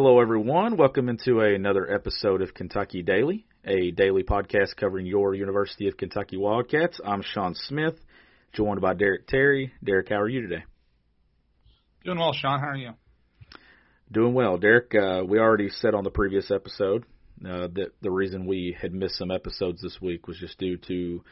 Hello, everyone. Welcome into another episode of Kentucky Daily, a daily podcast covering your University of Kentucky Wildcats. I'm Sean Smith, joined by Derek Terry. Derek, how are you today? Doing well, Sean. How are you? Doing well, Derek. Uh, we already said on the previous episode uh, that the reason we had missed some episodes this week was just due to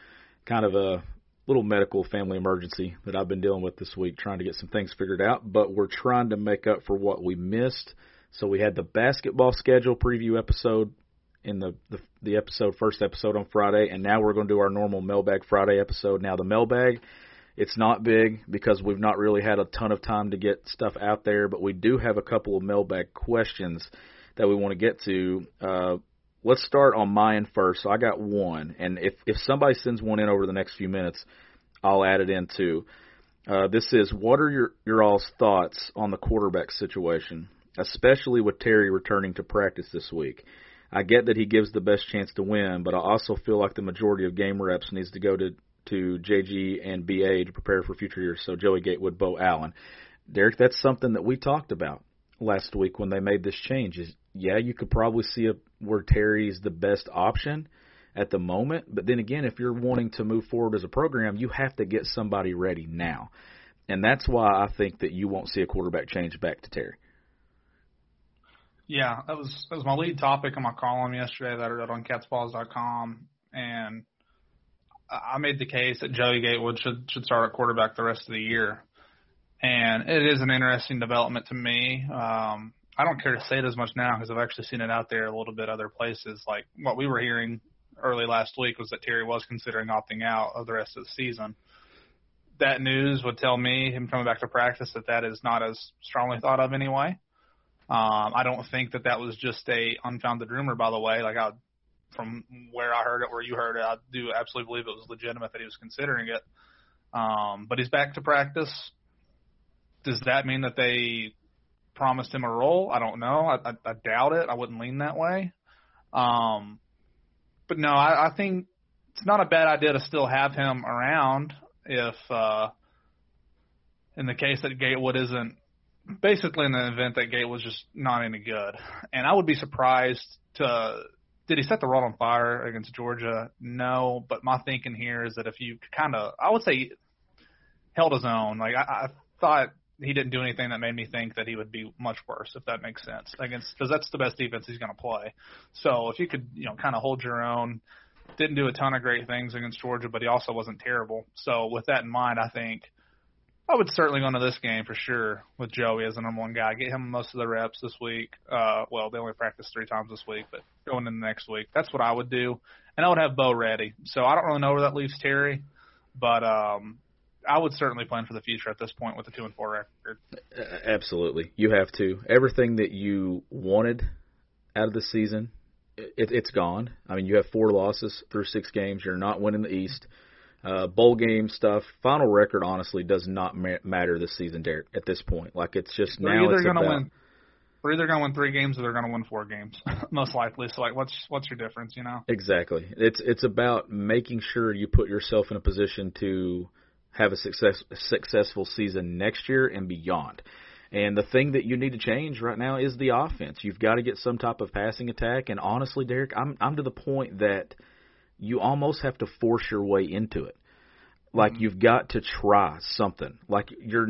kind of a little medical family emergency that I've been dealing with this week, trying to get some things figured out. But we're trying to make up for what we missed. So we had the basketball schedule preview episode in the, the the episode first episode on Friday, and now we're going to do our normal mailbag Friday episode. Now the mailbag, it's not big because we've not really had a ton of time to get stuff out there, but we do have a couple of mailbag questions that we want to get to. Uh, let's start on mine first. So I got one, and if if somebody sends one in over the next few minutes, I'll add it in too. Uh, this is what are your your all's thoughts on the quarterback situation? Especially with Terry returning to practice this week. I get that he gives the best chance to win, but I also feel like the majority of game reps needs to go to to JG and BA to prepare for future years. So Joey Gatewood, Beau Allen, Derek, that's something that we talked about last week when they made this change. Is yeah, you could probably see a, where Terry's the best option at the moment, but then again, if you're wanting to move forward as a program, you have to get somebody ready now, and that's why I think that you won't see a quarterback change back to Terry. Yeah, that was that was my lead topic on my column yesterday that I wrote on catspause.com, and I made the case that Joey Gatewood should should start at quarterback the rest of the year, and it is an interesting development to me. Um, I don't care to say it as much now because I've actually seen it out there a little bit other places. Like what we were hearing early last week was that Terry was considering opting out of the rest of the season. That news would tell me him coming back to practice that that is not as strongly thought of anyway. Um, I don't think that that was just a unfounded rumor, by the way. Like I, from where I heard it, where you heard it, I do absolutely believe it was legitimate that he was considering it. Um, but he's back to practice. Does that mean that they promised him a role? I don't know. I, I, I doubt it. I wouldn't lean that way. Um, but no, I, I think it's not a bad idea to still have him around if, uh, in the case that Gatewood isn't basically in the event that Gate was just not any good. And I would be surprised to did he set the world on fire against Georgia? No, but my thinking here is that if you kind of, I would say, held his own. Like I, I thought he didn't do anything that made me think that he would be much worse, if that makes sense. Against because that's the best defense he's going to play. So if you could, you know, kind of hold your own, didn't do a ton of great things against Georgia, but he also wasn't terrible. So with that in mind, I think I would certainly go into this game for sure with Joey as the number one guy. Get him most of the reps this week. Uh, well, they only practice three times this week, but going into next week, that's what I would do. And I would have Beau ready. So I don't really know where that leaves Terry, but um, I would certainly plan for the future at this point with a two and four record. Absolutely, you have to. Everything that you wanted out of the season, it, it's gone. I mean, you have four losses through six games. You're not winning the East. Uh, bowl game stuff, final record honestly does not ma- matter this season, Derek. At this point, like it's just they're now either it's gonna about. win. We're either going to win three games or they're going to win four games, most likely. So, like, what's what's your difference? You know? Exactly. It's it's about making sure you put yourself in a position to have a success successful season next year and beyond. And the thing that you need to change right now is the offense. You've got to get some type of passing attack. And honestly, Derek, I'm I'm to the point that you almost have to force your way into it. Like you've got to try something. Like you're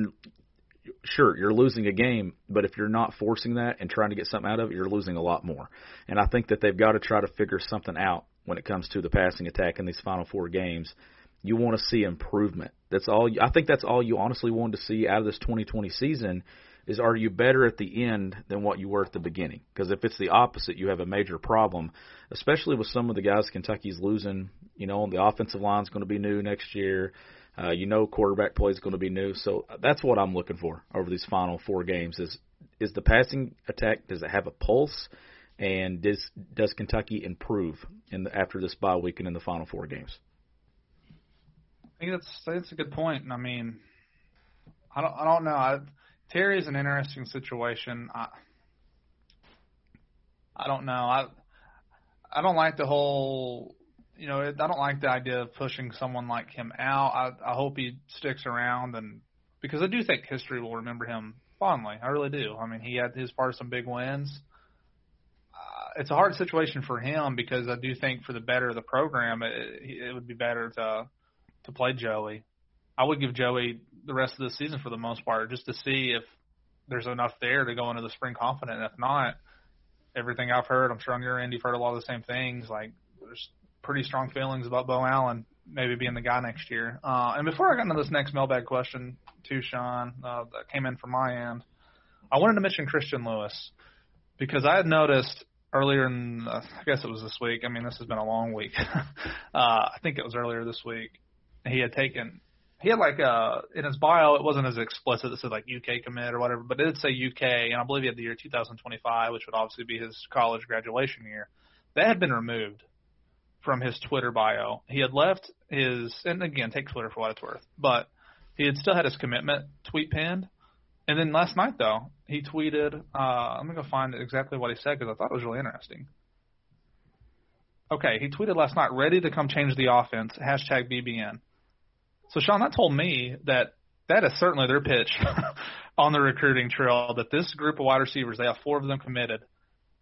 sure you're losing a game, but if you're not forcing that and trying to get something out of it, you're losing a lot more. And I think that they've got to try to figure something out when it comes to the passing attack in these final four games. You want to see improvement. That's all. I think that's all you honestly wanted to see out of this 2020 season is are you better at the end than what you were at the beginning? Because if it's the opposite, you have a major problem, especially with some of the guys Kentucky's losing. You know, the offensive line's going to be new next year. Uh, you know, quarterback play is going to be new. So that's what I'm looking for over these final four games. Is is the passing attack? Does it have a pulse? And does does Kentucky improve in the, after this bye week and in the final four games? I think that's that's a good point. I mean, I don't I don't know. I, Terry's an interesting situation. I I don't know. I I don't like the whole. You know, I don't like the idea of pushing someone like him out. I I hope he sticks around and because I do think history will remember him fondly. I really do. I mean, he had his part of some big wins. Uh, it's a hard situation for him because I do think for the better of the program, it, it would be better to to play Joey. I would give Joey the rest of the season for the most part, just to see if there's enough there to go into the spring confident. If not, everything I've heard, I'm sure on your end you've heard a lot of the same things. Like there's pretty strong feelings about Beau Allen maybe being the guy next year. Uh, and before I got into this next mailbag question, too, Sean, uh, that came in from my end, I wanted to mention Christian Lewis because I had noticed earlier in, uh, I guess it was this week. I mean, this has been a long week. uh, I think it was earlier this week. He had taken he had like uh in his bio it wasn't as explicit it said like UK commit or whatever, but it did say UK and I believe he had the year 2025, which would obviously be his college graduation year. That had been removed from his Twitter bio. He had left his and again take Twitter for what it's worth, but he had still had his commitment tweet pinned. And then last night though, he tweeted uh going to go find exactly what he said because I thought it was really interesting. Okay, he tweeted last night, ready to come change the offense, hashtag BBN. So Sean, that told me that that is certainly their pitch on the recruiting trail. That this group of wide receivers, they have four of them committed.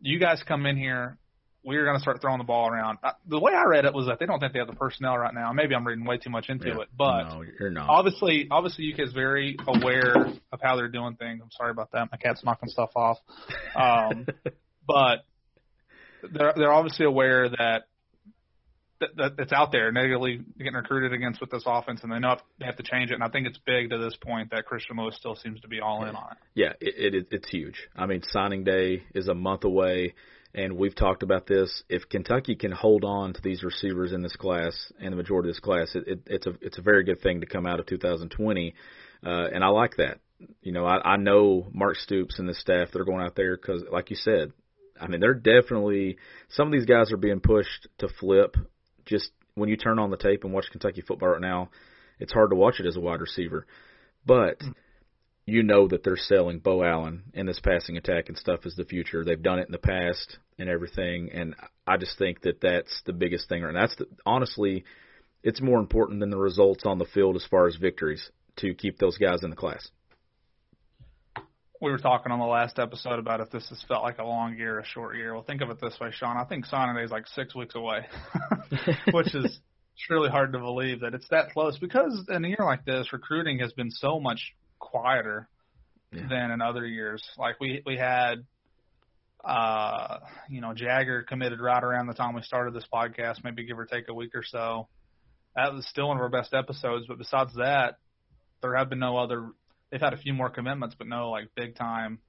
You guys come in here, we're going to start throwing the ball around. The way I read it was that they don't think they have the personnel right now. Maybe I'm reading way too much into Yeah. it, but no, you're not. obviously, obviously, UK is very aware of how they're doing things. I'm sorry about that. My cat's knocking stuff off. Um, but they're they're obviously aware that that, that it's out there negatively getting recruited against with this offense, and they know they have to change it. And I think it's big to this point that Christian Lewis still seems to be all in on it. Yeah, it, it it's huge. I mean, signing day is a month away, and we've talked about this. If Kentucky can hold on to these receivers in this class and the majority of this class, it, it, it's a it's a very good thing to come out of 2020, uh, and I like that. You know, I, I know Mark Stoops and the staff that are going out there because, like you said, I mean, they're definitely some of these guys are being pushed to flip. Just when you turn on the tape and watch Kentucky football right now, it's hard to watch it as a wide receiver, but you know that they're selling Beau Allen and this passing attack and stuff is the future. They've done it in the past and everything, and I just think that that's the biggest thing. And that's the, honestly, it's more important than the results on the field as far as victories to keep those guys in the class. We were talking on the last episode about if this has felt like a long year or a short year. Well, think of it this way, Sean. I think signing day is like six weeks away, which is it's really hard to believe that it's that close because in a year like this, recruiting has been so much quieter Yeah. than in other years. Like we we had, uh, you know, Jager committed right around the time we started this podcast, maybe give or take a week or so. That was still one of our best episodes, but besides that, there have been no other. They've had a few more commitments, but no like big time.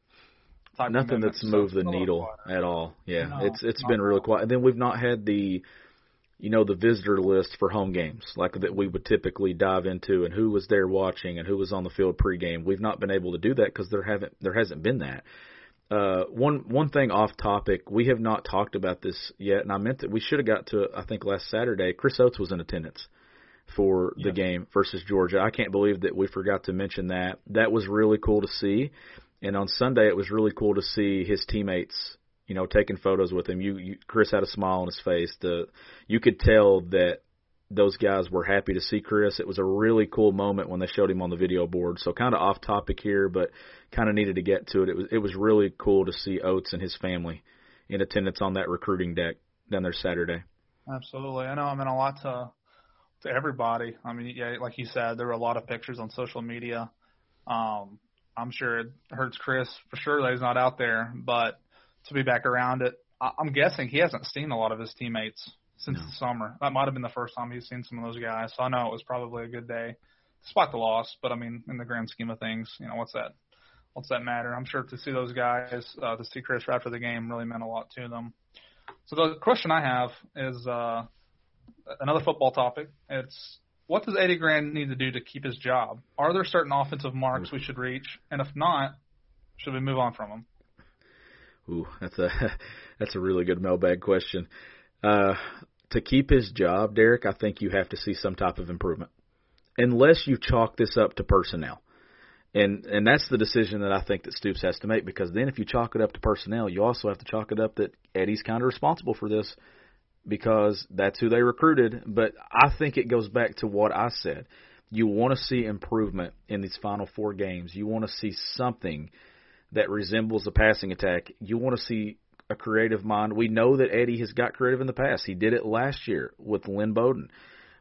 Nothing that's moved it's the been a little needle at all. Yeah, No, it's it's been at really quiet. And then we've not had the, you know, the visitor list for home games like that we would typically dive into, and who was there watching and who was on the field pregame. We've not been able to do that because there haven't there hasn't been that. Uh, one one thing off topic, we have not talked about this yet, and I meant that we should have got to. I think last Saturday, Chris Oats was in attendance for the Yeah. game versus Georgia. I can't believe that we forgot to mention that. That was really cool to see. And on Sunday, it was really cool to see his teammates, you know, taking photos with him. You, you Chris had a smile on his face. The you could tell that those guys were happy to see Chris. It was a really cool moment when they showed him on the video board. So kind of off topic here, but kind of needed to get to it. It was it was really cool to see Oats and his family in attendance on that recruiting deck down there Saturday. Absolutely. I know. I mean, a lot to to everybody. I mean, yeah, like you said, there were a lot of pictures on social media. Um, I'm sure it hurts Chris for sure that he's not out there, but to be back around it, I- I'm guessing he hasn't seen a lot of his teammates since No. the summer. That might have been the first time he's seen some of those guys. So I know it was probably a good day, despite the loss. But I mean, in the grand scheme of things, you know, what's that? what's that matter? I'm sure to see those guys, uh, to see Chris after the game really meant a lot to them. So the question I have is uh, another football topic. It's what does Eddie Gran need to do to keep his job? Are there certain offensive marks we should reach, and if not, should we move on from him? Ooh, that's a that's a really good mailbag question. Uh, to keep his job, Derek, I think you have to see some type of improvement, unless you chalk this up to personnel. And and that's the decision that I think that Stoops has to make because then if you chalk it up to personnel, you also have to chalk it up that Eddie's kind of responsible for this because that's who they recruited. But I think it goes back to what I said. You want to see improvement in these final four games. You want to see something that resembles a passing attack. You want to see a creative mind. We know that Eddie has got creative in the past. He did it last year with Lynn Bowden.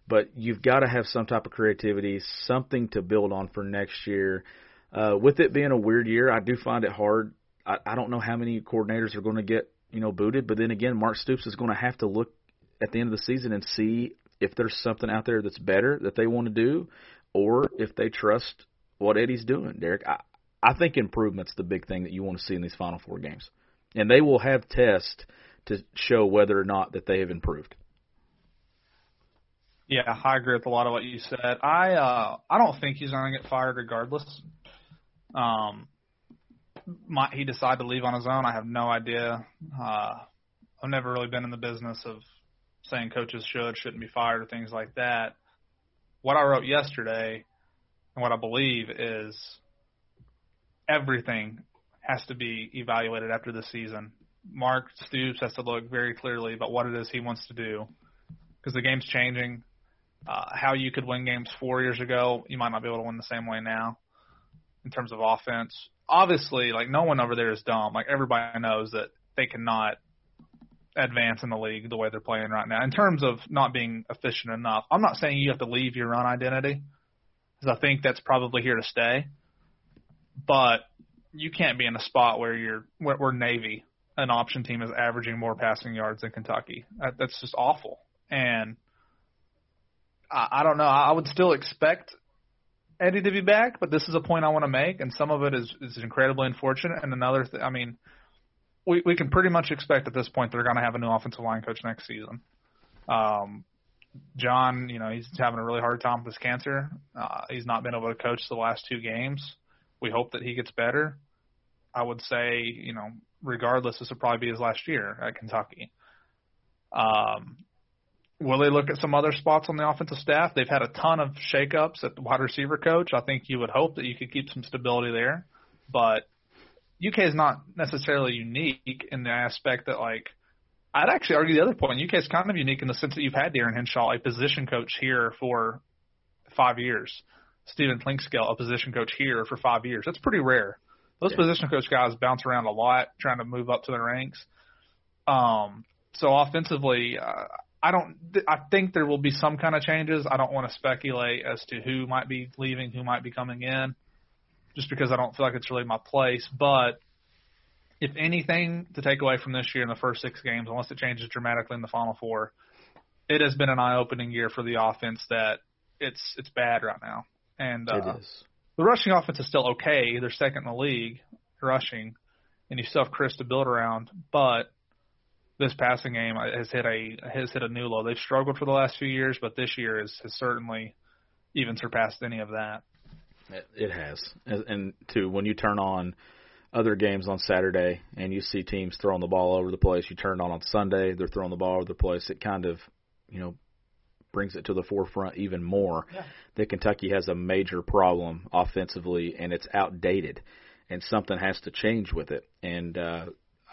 But you've got to have some type of creativity, something to build on for next year. Uh, with it being a weird year, I do find it hard. I, I don't know how many coordinators are going to get you know booted, but then again, Mark Stoops is going to have to look at the end of the season and see if there's something out there that's better that they want to do, or if they trust what Eddie's doing. Derek, I, I think improvement's the big thing that you want to see in these final four games, and they will have tests to show whether or not that they have improved. Yeah, I agree with a lot of what you said. I uh I don't think he's going to get fired regardless. Um, my, he decided to leave on his own. I have no idea. Uh, I've never really been in the business of saying coaches should shouldn't be fired or things like that. What I wrote yesterday and what I believe is everything has to be evaluated after the season. Mark Stoops has to look very clearly about what it is he wants to do because the game's changing. Uh, how you could win games four years ago, you might not be able to win the same way now in terms of offense. Obviously, like no one over there is dumb. Like everybody knows that they cannot advance in the league the way they're playing right now. In terms of not being efficient enough, I'm not saying you have to leave your run identity, because I think that's probably here to stay. But you can't be in a spot where you're where, where Navy, an option team, is averaging more passing yards than Kentucky. That, that's just awful. And I, I don't know. I would still expect Eddie to be back, but this is a point I want to make, and some of it is is incredibly unfortunate, and another, th- I mean, we we can pretty much expect at this point they're going to have a new offensive line coach next season. Um, John, you know, he's having a really hard time with his cancer. Uh, he's not been able to coach the last two games. We hope that he gets better. I would say, you know, regardless, this will probably be his last year at Kentucky. Um, Will they look at some other spots on the offensive staff? They've had a ton of shakeups at the wide receiver coach. I think you would hope that you could keep some stability there, but UK is not necessarily unique in the aspect that like I'd actually argue the other point. UK is kind of unique in the sense that you've had Darin Hinshaw, a position coach here for five years. Stephen Clinkscale, a position coach here for five years. That's pretty rare. Those yeah. position coach guys bounce around a lot, trying to move up to the ranks. Um, so offensively, uh, I don't. I think there will be some kind of changes. I don't want to speculate as to who might be leaving, who might be coming in, just because I don't feel like it's really my place. But if anything to take away from this year in the first six games, unless it changes dramatically in the final four, it has been an eye-opening year for the offense. That it's it's bad right now, and uh, the rushing offense is still okay. They're second in the league rushing, and you still have Chris to build around, but this passing game has hit a has hit a new low. They've struggled for the last few years, but this year has, has certainly even surpassed any of that. It, it has, and, and to when you turn on other games on Saturday and you see teams throwing the ball over the place, you turn on on Sunday, they're throwing the ball over the place. It kind of, you know, brings it to the forefront even more yeah. that Kentucky has a major problem offensively and it's outdated and something has to change with it. And uh,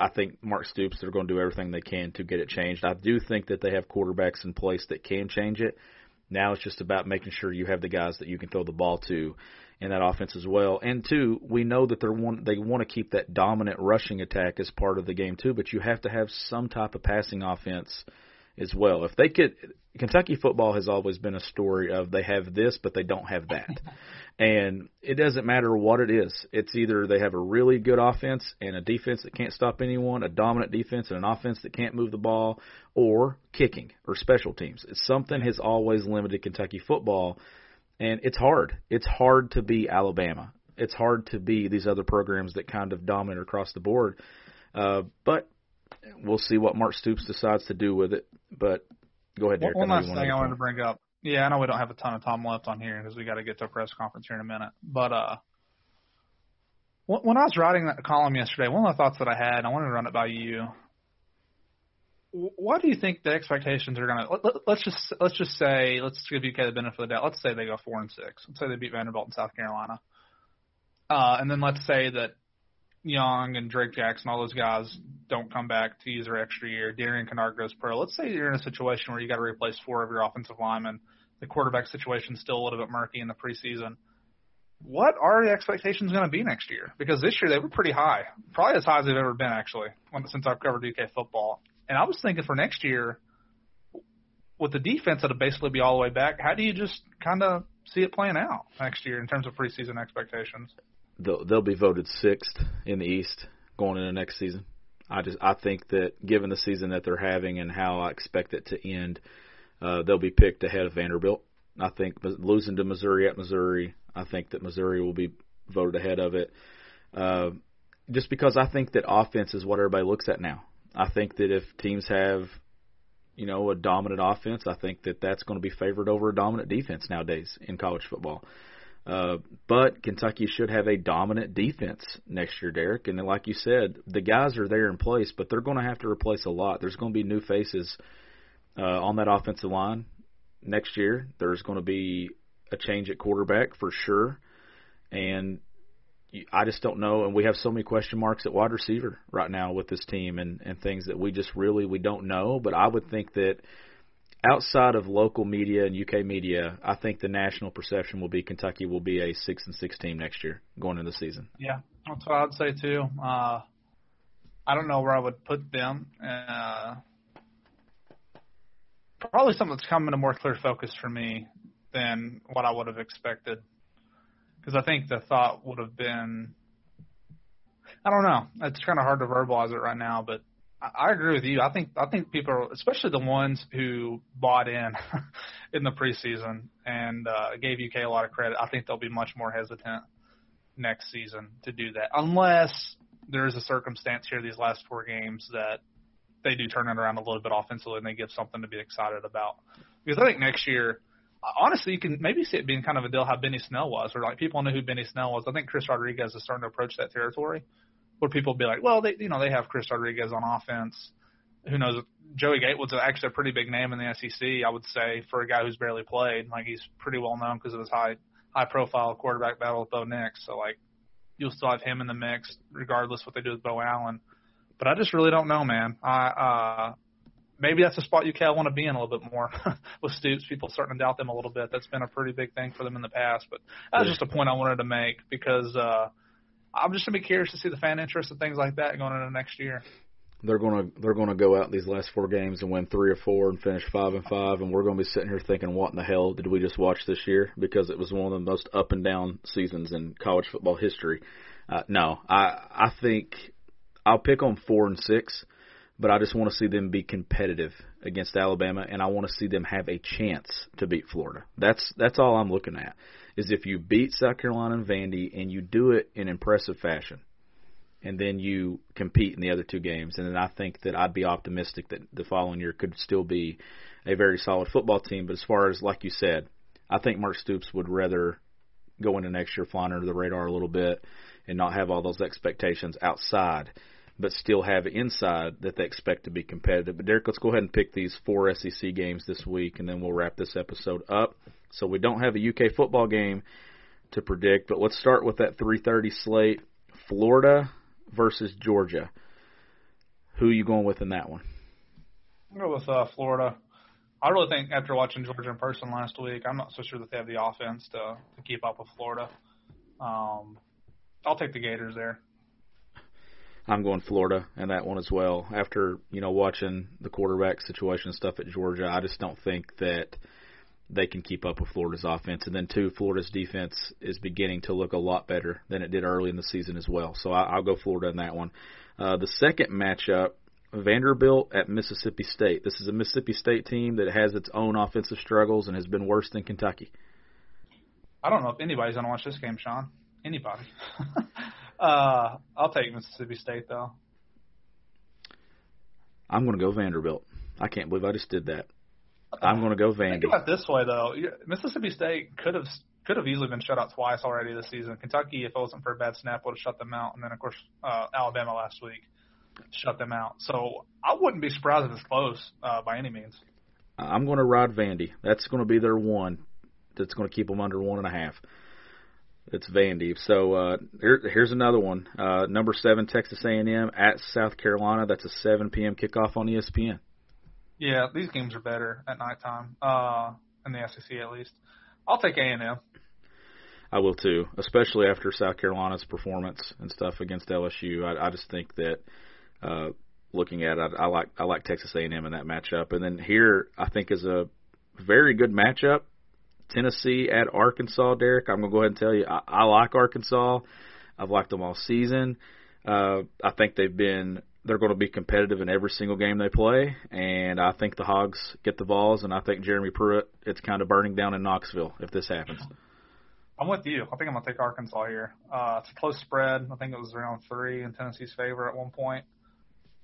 I think Mark Stoops they're going to do everything they can to get it changed. I do think that they have quarterbacks in place that can change it. Now it's just about making sure you have the guys that you can throw the ball to in that offense as well. And two, we know that they're one, they want to keep that dominant rushing attack as part of the game too, but you have to have some type of passing offense as well. If they could, Kentucky football has always been a story of they have this, but they don't have that. and it doesn't matter what it is. It's either they have a really good offense and a defense that can't stop anyone, a dominant defense and an offense that can't move the ball, or kicking or special teams. It's something has always limited Kentucky football, and it's hard. It's hard to be Alabama. it's hard to be these other programs that kind of dominate across the board. Uh, but we'll see what Mark Stoops decides to do with it. But go ahead, Derek. One, last thing I wanted to bring up. Yeah, I know we don't have a ton of time left on here because we got to get to a press conference here in a minute. But uh, when I was writing that column yesterday, one of the thoughts that I had, I wanted to run it by you. What do you think the expectations are going to? Let, let's just let's just say let's give UK the benefit of the doubt. Let's say they go four and six. Let's say they beat Vanderbilt and South Carolina, uh, and then let's say that Young and Drake Jackson, all those guys don't come back to use their extra year. Darian Kinnard goes pro. Let's say you're in a situation where you got to replace four of your offensive linemen. The quarterback situation's still a little bit murky in the preseason what are the expectations going to be next year? Because this year they were pretty high, probably as high as they've ever been actually since I've covered UK football. And I was thinking for next year, with the defense that'll basically be all the way back, how do you just kind of see it playing out next year in terms of preseason expectations? They'll, they'll be voted sixth in the East going into next season. I just I think that given the season that they're having and how I expect it to end, uh, they'll be picked ahead of Vanderbilt. I think losing to Missouri at Missouri, I think that Missouri will be voted ahead of it. Uh, just because I think that offense is what everybody looks at now. I think that if teams have, you know, a dominant offense, I think that that's going to be favored over a dominant defense nowadays in college football. Uh, but Kentucky should have a dominant defense next year, Derek. And like you said, the guys are there in place, but they're going to have to replace a lot. There's going to be new faces uh, on that offensive line next year. There's going to be a change at quarterback for sure, and I just don't know. And we have so many question marks at wide receiver right now with this team, and and things that we just really we don't know. But I would think that outside of local media and UK media, I think the national perception will be Kentucky will be a six and six team next year going into the season. Yeah, that's what I'd say too. Uh, I don't know where I would put them. Uh, probably something that's come into more clear focus for me than what I would have expected. Because I think the thought would have been, I don't know. It's kind of hard to verbalize it right now, but I, agree with you. I think I think people, especially the ones who bought in in the preseason and uh, gave UK a lot of credit, I think they'll be much more hesitant next season to do that, unless there is a circumstance here these last four games that they do turn it around a little bit offensively and they give something to be excited about. Because I think next year, honestly, you can maybe see it being kind of a deal how Benny Snell was, or like people know who Benny Snell was. I think Chris Rodriguez is starting to approach that territory where people be like, well, they you know they have Chris Rodriguez on offense. Who knows? Joey Gatewood's actually a pretty big name in the SEC. I would say for a guy who's barely played, like he's pretty well known because of his high high profile quarterback battle with Bo Nix. So like you'll still have him in the mix regardless what they do with Beau Allen. But I just really don't know, man. I uh maybe that's a spot UK want to be in a little bit more with Stoops. People starting to doubt them a little bit. That's been a pretty big thing for them in the past. But that's just a point I wanted to make because uh, I'm just gonna be curious to see the fan interest and things like that going into next year. They're gonna they're gonna go out these last four games and win three or four and finish five and five, and we're gonna be sitting here thinking, what in the hell did we just watch this year? Because it was one of the most up and down seasons in college football history. Uh, no, I I think I'll pick on four and six but I just want to see them be competitive against Alabama, and I want to see them have a chance to beat Florida. That's that's all I'm looking at. Is if you beat South Carolina and Vandy and you do it in impressive fashion, and then you compete in the other two games, and then I think that I'd be optimistic that the following year could still be a very solid football team. But as far as like you said, I think Mark Stoops would rather go into next year flying under the radar a little bit and not have all those expectations outside but still have inside that they expect to be competitive. But Derek, let's go ahead and pick these four SEC games this week, and then we'll wrap this episode up. So we don't have a UK football game to predict, but let's start with that 3:30 slate: Florida versus Georgia. Who are you going with in that one? i go with uh, Florida. I really think after watching Georgia in person last week, I'm not so sure that they have the offense to to keep up with Florida. Um, I'll take the Gators there. I'm going Florida and that one as well. After you know watching the quarterback situation and stuff at Georgia, I just don't think that they can keep up with Florida's offense. And then two, Florida's defense is beginning to look a lot better than it did early in the season as well. So I, I'll go Florida in that one. Uh, the second matchup, Vanderbilt at Mississippi State. This is a Mississippi State team that has its own offensive struggles and has been worse than Kentucky. I don't know if anybody's going to watch this game, Sean. anybody. uh, I'll take Mississippi State though. I'm going to go Vanderbilt. I can't believe I just did that. I'm going to go Vandy. Think about this way though, Mississippi State could have could have easily been shut out twice already this season. Kentucky, if it wasn't for a bad snap, would have shut them out, and then of course uh, Alabama last week shut them out. So I wouldn't be surprised if it's close uh, by any means. I'm going to ride Vandy. That's going to be their one. That's going to keep them under one and a half. It's Vandy. So uh, here, here's another one. Uh, number seven, Texas A&M at South Carolina. That's a 7 p.m. kickoff on ESPN. Yeah, these games are better at nighttime, uh, in the SEC at least. I'll take A&M. I will too, especially after South Carolina's performance and stuff against LSU. I, I just think that uh, looking at it, I, I like I like Texas A&M in that matchup. And then here, I think is a very good matchup. Tennessee at Arkansas, Derek. I'm gonna go ahead and tell you, I, I like Arkansas. I've liked them all season. Uh, I think they've been they're going to be competitive in every single game they play, and I think the Hogs get the balls, and I think Jeremy Pruitt it's kind of burning down in Knoxville if this happens. I'm with you. I think I'm gonna take Arkansas here. Uh, it's a close spread. I think it was around three in Tennessee's favor at one point.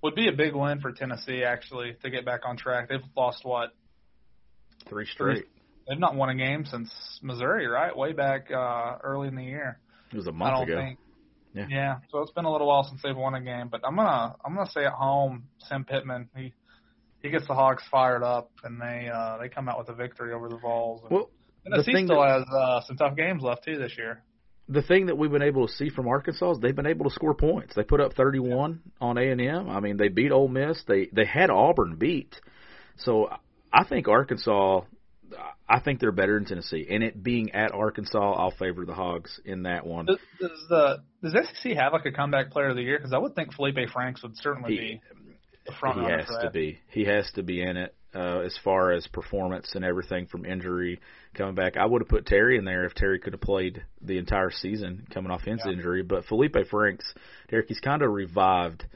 Would be a big win for Tennessee actually to get back on track. They've lost what three straight. They've not won a game since Missouri, right? Way back uh, early in the year. It was a month I don't ago. Think, yeah. yeah. So it's been a little while since they've won a game, but I'm gonna I'm gonna say at home, Sam Pittman he he gets the Hogs fired up and they uh they come out with a victory over the Vols. And Well, Tennessee thing still that- has uh, some tough games left too this year. the thing that we've been able to see from Arkansas is they've been able to score points. They put up 31 on A and M. I mean, they beat Ole Miss. They they had Auburn beat. So I think Arkansas. I think they're better than Tennessee. And it being at Arkansas, I'll favor the Hogs in that one. Does, does the does SEC have like a comeback player of the year? Because I would think Felipe Franks would certainly He- be the front he has to that. be. He has to be in it uh, as far as performance and everything from injury coming back. I would have put Terry in there if Terry could have played the entire season coming off his Yeah. injury. But Felipe Franks, Derek, he's kind of revived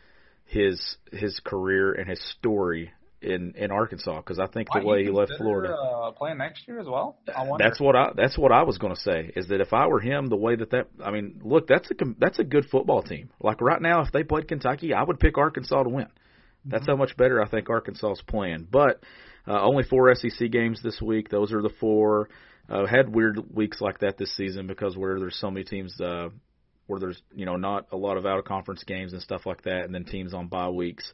his his career and his story in in Arkansas because I think the way he left Florida. uh, playing next year as well. I. That's what I that's what I was going to say is that if I were him, the way that that I mean, look, that's a com- that's a good football team. Like right now, if they played Kentucky, I would pick Arkansas to win. That's how much better I think Arkansas is playing. But uh, only four SEC games this week. Those are the four. Uh, had weird weeks like that this season because where there's so many teams uh, where there's you know not a lot of out of conference games and stuff like that, and then teams on bye weeks.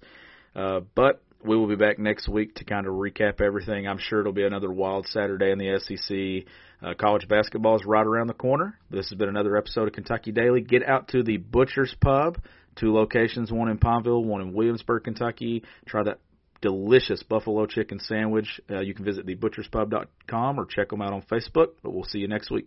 Uh, but we will be back next week to kind of recap everything. I'm sure it'll be another wild Saturday in the SEC. Uh, college basketball is right around the corner. This has been another episode of Kentucky Daily. Get out to the Butcher's Pub, two locations, one in Pineville, one in Williamsburg, Kentucky. Try that delicious buffalo chicken sandwich. Uh, you can visit thebutcherspub.com or check them out on Facebook. But we'll see you next week.